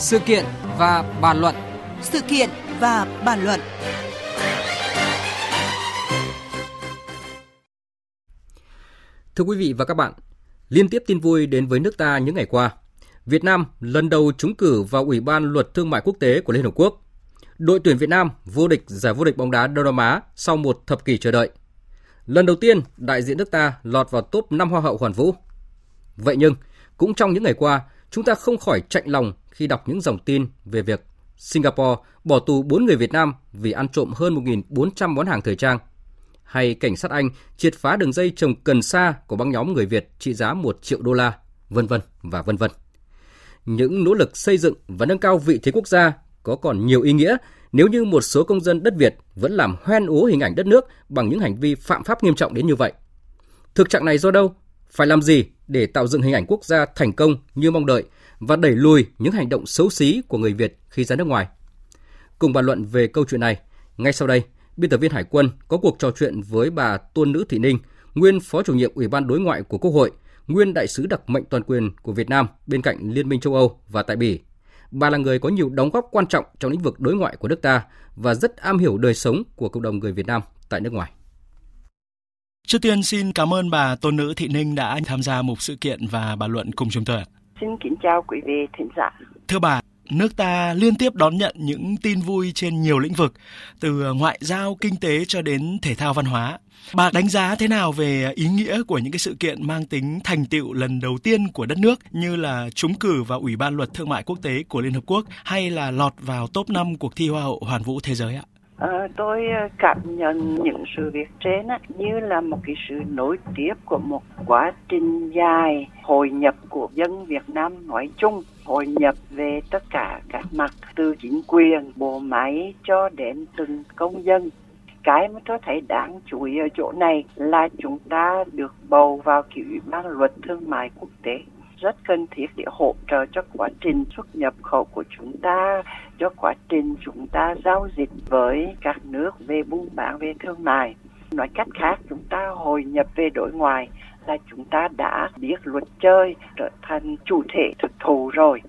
Sự kiện và bàn luận. Sự kiện và bàn luận. Thưa quý vị và các bạn, liên tiếp tin vui đến với nước ta những ngày qua. Việt Nam lần đầu trúng cử vào Ủy ban Luật Thương mại Quốc tế của Liên Hợp Quốc. Đội tuyển Việt Nam vô địch giải vô địch bóng đá Đông Nam Á sau một thập kỷ chờ đợi. Lần đầu tiên, đại diện nước ta lọt vào top 5 Hoa hậu Hoàn Vũ. Vậy nhưng, cũng trong những ngày qua, chúng ta không khỏi chạnh lòng khi đọc những dòng tin về việc Singapore bỏ tù 4 người Việt Nam vì ăn trộm hơn 1.400 món hàng thời trang, hay cảnh sát Anh triệt phá đường dây trồng cần sa của băng nhóm người Việt trị giá 1 triệu đô la, vân vân và vân vân. Những nỗ lực xây dựng và nâng cao vị thế quốc gia có còn nhiều ý nghĩa nếu như một số công dân đất Việt vẫn làm hoen ố hình ảnh đất nước bằng những hành vi phạm pháp nghiêm trọng đến như vậy. Thực trạng này do đâu? Phải làm gì để tạo dựng hình ảnh quốc gia thành công như mong đợi và đẩy lùi những hành động xấu xí của người Việt khi ra nước ngoài? Cùng bàn luận về câu chuyện này, ngay sau đây, biên tập viên Hải quân có cuộc trò chuyện với bà Tôn Nữ Thị Ninh, nguyên Phó chủ nhiệm Ủy ban Đối ngoại của Quốc hội, nguyên đại sứ đặc mệnh toàn quyền của Việt Nam bên cạnh Liên minh châu Âu và tại Bỉ. Bà là người có nhiều đóng góp quan trọng trong lĩnh vực đối ngoại của nước ta và rất am hiểu đời sống của cộng đồng người Việt Nam tại nước ngoài. Trước tiên xin cảm ơn bà Tôn Nữ Thị Ninh đã tham gia một sự kiện và bàn luận cùng chúng tôi. Xin kính chào quý vị thính giả. Thưa bà, nước ta liên tiếp đón nhận những tin vui trên nhiều lĩnh vực, từ ờ, ngoại giao, kinh tế cho đến thể thao văn hóa. Bà đánh giá thế nào về ờ, ý nghĩa của những cái sự kiện mang tính thành tựu lần đầu tiên của đất nước như là trúng cử vào Ủy ban Luật Thương mại Quốc tế của Liên Hợp Quốc hay là lọt vào top 5 cuộc thi Hoa hậu Hoàn vũ Thế giới ạ? À, tôi ờ, cảm nhận những sự việc trên á, như là một cái sự nối tiếp của một quá trình dài hội nhập của dân Việt Nam nói chung hội nhập về tất cả các mặt từ chính quyền bộ máy cho đến từng công dân. Cái mà tôi thấy đáng chú ý ở chỗ này là chúng ta được bầu vào kiểu ủy ban luật thương mại quốc tế rất cần thiết để hỗ trợ cho quá trình xuất nhập khẩu của chúng ta, cho quá trình chúng ta giao dịch với các nước về buôn bán, về thương mại. Nói cách khác, chúng ta hội nhập về đối ngoại là chúng ta đã biết luật chơi trở thành chủ thể thực thụ rồi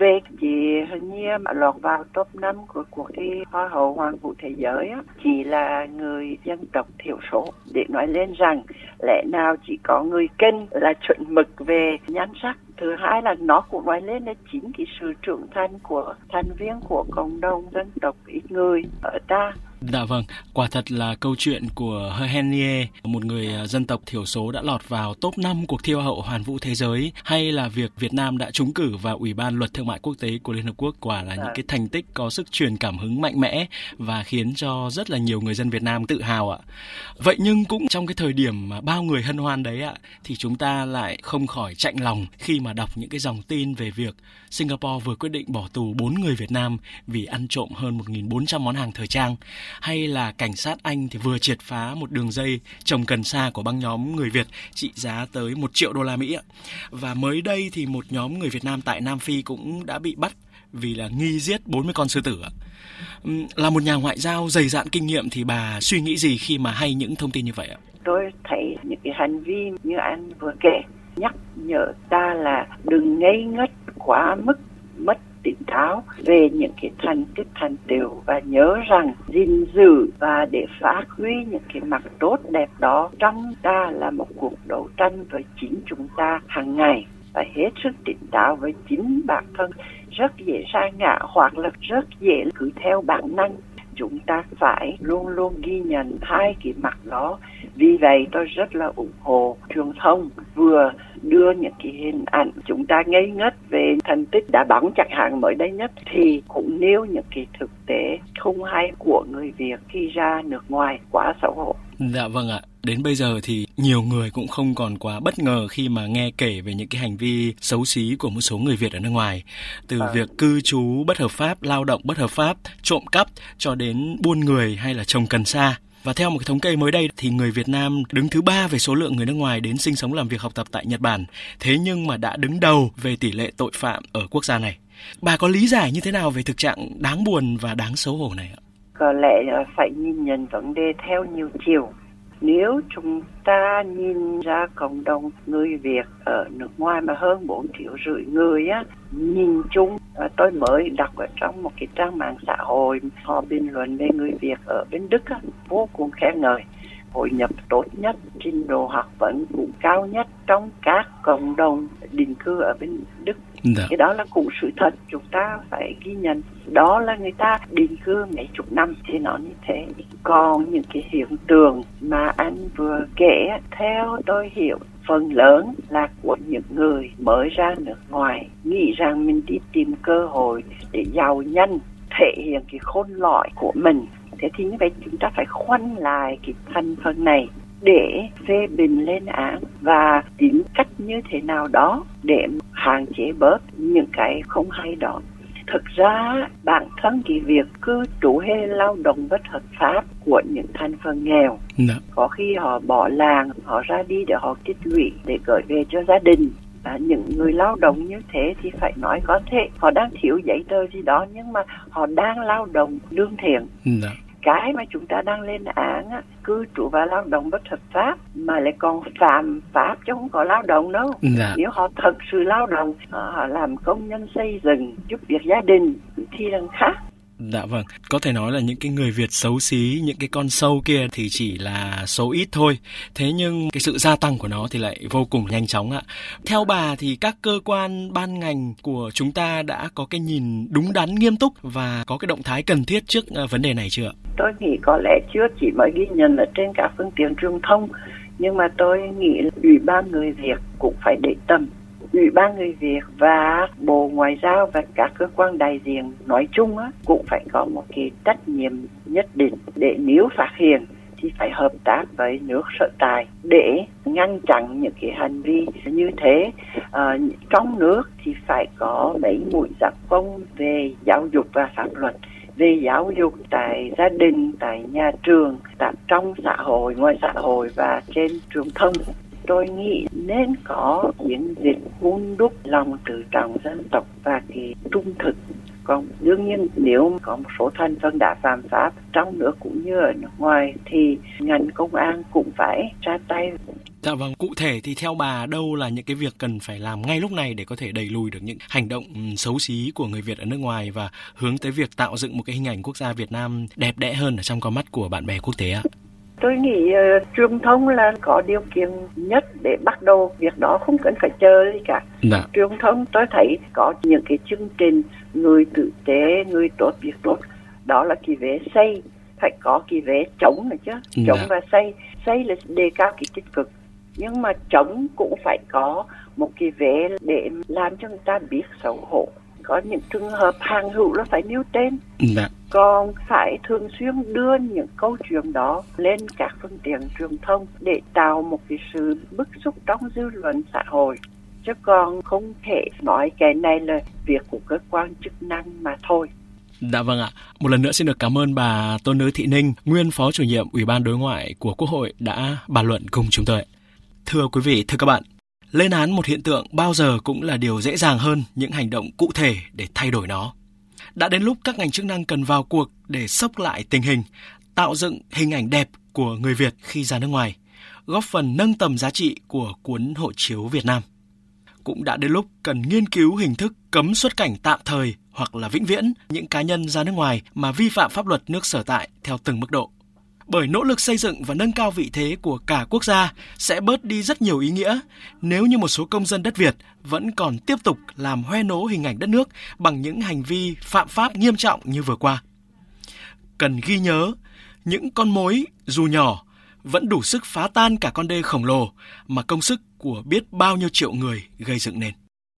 về chị hình như mà lọt vào top 5 của cuộc thi Hoa hậu Hoàng vũ Thế giới á, chỉ là người dân tộc thiểu số. Để nói lên rằng lẽ nào chỉ có người kinh là chuẩn mực về nhan sắc? Thứ hai là nó cũng nói lên là chính cái sự trưởng thành của thành viên của cộng đồng dân tộc ít người ở ta. Dạ vâng, quả thật là câu chuyện của Henie, một người à, dân tộc thiểu số đã lọt vào top 5 cuộc thi Hoa hậu Hoàn vũ Thế giới hay là việc Việt Nam đã trúng cử vào Ủy ban Luật Thương mại Quốc tế của Liên Hợp Quốc quả là những cái thành tích có sức truyền cảm hứng mạnh mẽ và khiến cho rất là nhiều người dân Việt Nam tự hào ạ. Vậy nhưng cũng trong cái thời điểm mà bao người hân hoan đấy ạ thì chúng ta lại không khỏi chạnh lòng khi mà đọc những cái dòng tin về việc Singapore vừa quyết định bỏ tù 4 người Việt Nam vì ăn trộm hơn 1.400 món hàng thời trang hay là cảnh sát Anh thì vừa triệt phá một đường dây trồng cần sa của băng nhóm người Việt trị giá tới 1 triệu đô la Mỹ Và mới đây thì một nhóm người Việt Nam tại Nam Phi cũng đã bị bắt vì là nghi giết 40 con sư tử ạ. Là một nhà ngoại giao dày dạn kinh nghiệm thì bà suy nghĩ gì khi mà hay những thông tin như vậy ạ? Tôi thấy những cái hành vi như anh vừa kể nhắc nhở ta là đừng ngây ngất quá mức tỉnh táo về những cái thành tích thành tựu và nhớ rằng gìn giữ và để phát huy những cái mặt tốt đẹp đó, trong ta là một cuộc đấu tranh với chính chúng ta hàng ngày. Và hết sức tỉnh táo với chính bản thân, rất dễ sa ngã hoặc là rất dễ cứ theo bản năng chúng ta phải luôn luôn ghi nhận hai cái mặt đó vì vậy tôi rất là ủng hộ truyền thông vừa đưa những cái hình ảnh chúng ta ngây ngất về thành tích đã bóng chẳng hạn mới đây nhất, thì cũng nêu những cái thực tế không hay của người Việt khi ra nước ngoài quá xấu hổ. Dạ vâng ạ. Đến bây giờ thì nhiều người cũng không còn quá bất ngờ khi mà nghe kể về những cái hành vi xấu xí của một số người Việt ở nước ngoài. Từ à. việc cư trú bất hợp pháp, lao động bất hợp pháp, trộm cắp cho đến buôn người hay là trồng cần sa. Và theo một cái thống kê mới đây thì người Việt Nam đứng thứ ba về số lượng người nước ngoài đến sinh sống làm việc học tập tại Nhật Bản. Thế nhưng mà đã đứng đầu về tỷ lệ tội phạm ở quốc gia này. Bà có lý giải như thế nào về thực trạng đáng buồn và đáng xấu hổ này ạ? Có lẽ phải nhìn nhận vấn đề theo nhiều chiều nếu chúng ta nhìn ra cộng đồng người Việt ở nước ngoài mà hơn 4 triệu rưỡi người á, nhìn chung và tôi mới đọc ở trong một cái trang mạng xã hội họ bình luận về người Việt ở bên Đức á, vô cùng khen ngợi. Hội nhập tốt nhất, trình độ học vấn cũng cao nhất trong các cộng đồng định cư ở bên Đức. Dạ. Cái đó là cũng sự thật chúng ta phải ghi nhận. Đó là người ta định cư mấy chục năm thì nó như thế. Còn những cái hiện tượng mà anh vừa kể theo tôi hiểu phần lớn là của những người mới ra nước ngoài nghĩ rằng mình đi tìm cơ hội để giàu nhanh thể hiện cái khôn lỏi của mình thế thì như vậy chúng ta phải khoanh lại cái thành phần này để phê bình lên án và tìm cách như thế nào đó để hạn chế bớt những cái không hay đó thực ra bản thân cái việc cư trú hay lao động bất hợp pháp của những thành phần nghèo Đã. Dạ. có khi họ bỏ làng họ ra đi để họ tích lũy để gửi về cho gia đình à, những người lao động như thế thì phải nói có thể họ đang thiếu giấy tờ gì đó nhưng mà họ đang lao động lương thiện Đã. Cái mà chúng ta đang lên án á, cư trú và lao động bất hợp pháp mà lại còn phạm pháp chứ không có lao động đâu dạ. nếu họ thật sự lao động họ làm công nhân xây dựng giúp việc gia đình thì là khác Dạ vâng, có thể nói là những cái người Việt xấu xí, những cái con sâu kia thì chỉ là số ít thôi. Thế nhưng cái sự gia tăng của nó thì lại vô cùng nhanh chóng ạ. Theo bà thì các cơ quan ban ngành của chúng ta đã có cái nhìn đúng đắn nghiêm túc và có cái động thái cần thiết trước ờ, vấn đề này chưa? Tôi nghĩ có lẽ chưa chỉ mới ghi nhận ở trên các phương tiện truyền thông nhưng mà tôi nghĩ ủy ban người Việt cũng phải để tâm Ủy ban người Việt và Bộ Ngoại giao và các cơ quan đại diện nói chung á, cũng phải có một cái trách nhiệm nhất định để nếu phát hiện thì phải hợp tác với nước sở tại để ngăn chặn những cái hành vi như thế. À, trong nước thì phải có mấy mũi giặc công về giáo dục và pháp luật về giáo dục tại gia đình tại nhà trường tại trong xã hội ngoài xã hội và trên truyền thông. Tôi nghĩ nên có chiến dịch hun đúc lòng tự trọng dân tộc và cái trung thực còn đương nhiên nếu có một số thành phần đã phạm pháp trong nước cũng như ở nước ngoài thì ngành công an cũng phải ra tay Dạ vâng, cụ thể thì theo bà đâu là những cái việc cần phải làm ngay lúc này để có thể đẩy lùi được những hành động ừ, xấu xí của người Việt ở nước ngoài và hướng tới việc tạo dựng một cái hình ảnh quốc gia Việt Nam đẹp đẽ hơn ở trong con mắt của bạn bè quốc tế ạ? Tôi nghĩ uh, truyền thông là có điều kiện nhất để bắt đầu việc đó không cần phải chờ gì cả. Đã. Truyền thông tôi thấy có những cái chương trình người tử tế, người tốt việc tốt. Đó là kỳ vế xây, phải có kỳ vế chống nữa chứ. Chống Đã. và xây. Xây là đề cao cái tích cực. Nhưng mà chống cũng phải có một kỳ vế để làm cho người ta biết xấu hổ có những trường hợp hàng hữu nó phải nêu tên dạ. còn phải thường xuyên đưa những câu chuyện đó lên các phương tiện truyền thông để tạo một cái sự bức xúc trong dư luận xã hội chứ còn không thể nói cái này là việc của cơ quan chức năng mà thôi Dạ vâng ạ. Một lần nữa xin được cảm ơn bà Tôn Nữ Thị Ninh, nguyên Phó chủ nhiệm Ủy ban Đối ngoại của Quốc hội đã bàn luận cùng chúng tôi. Thưa quý vị, thưa các bạn, lên án một hiện tượng bao giờ cũng là điều dễ dàng hơn những hành động cụ thể để thay đổi nó. Đã đến lúc các ngành chức năng cần vào cuộc để sốc lại tình hình, tạo dựng hình ảnh đẹp của người Việt khi ra nước ngoài, góp phần nâng tầm giá trị của cuốn hộ chiếu Việt Nam. Cũng đã đến lúc cần nghiên cứu hình thức cấm xuất cảnh tạm thời hoặc là vĩnh viễn những cá nhân ra nước ngoài mà vi phạm pháp luật nước sở tại theo từng mức độ bởi nỗ lực xây dựng và nâng cao vị thế của cả quốc gia sẽ bớt đi rất nhiều ý nghĩa nếu như một số công dân đất Việt vẫn còn tiếp tục làm hoe nố hình ảnh đất nước bằng những hành vi phạm pháp nghiêm trọng như vừa qua. Cần ghi nhớ, những con mối dù nhỏ vẫn đủ sức phá tan cả con đê khổng lồ mà công sức của biết bao nhiêu triệu người gây dựng nên.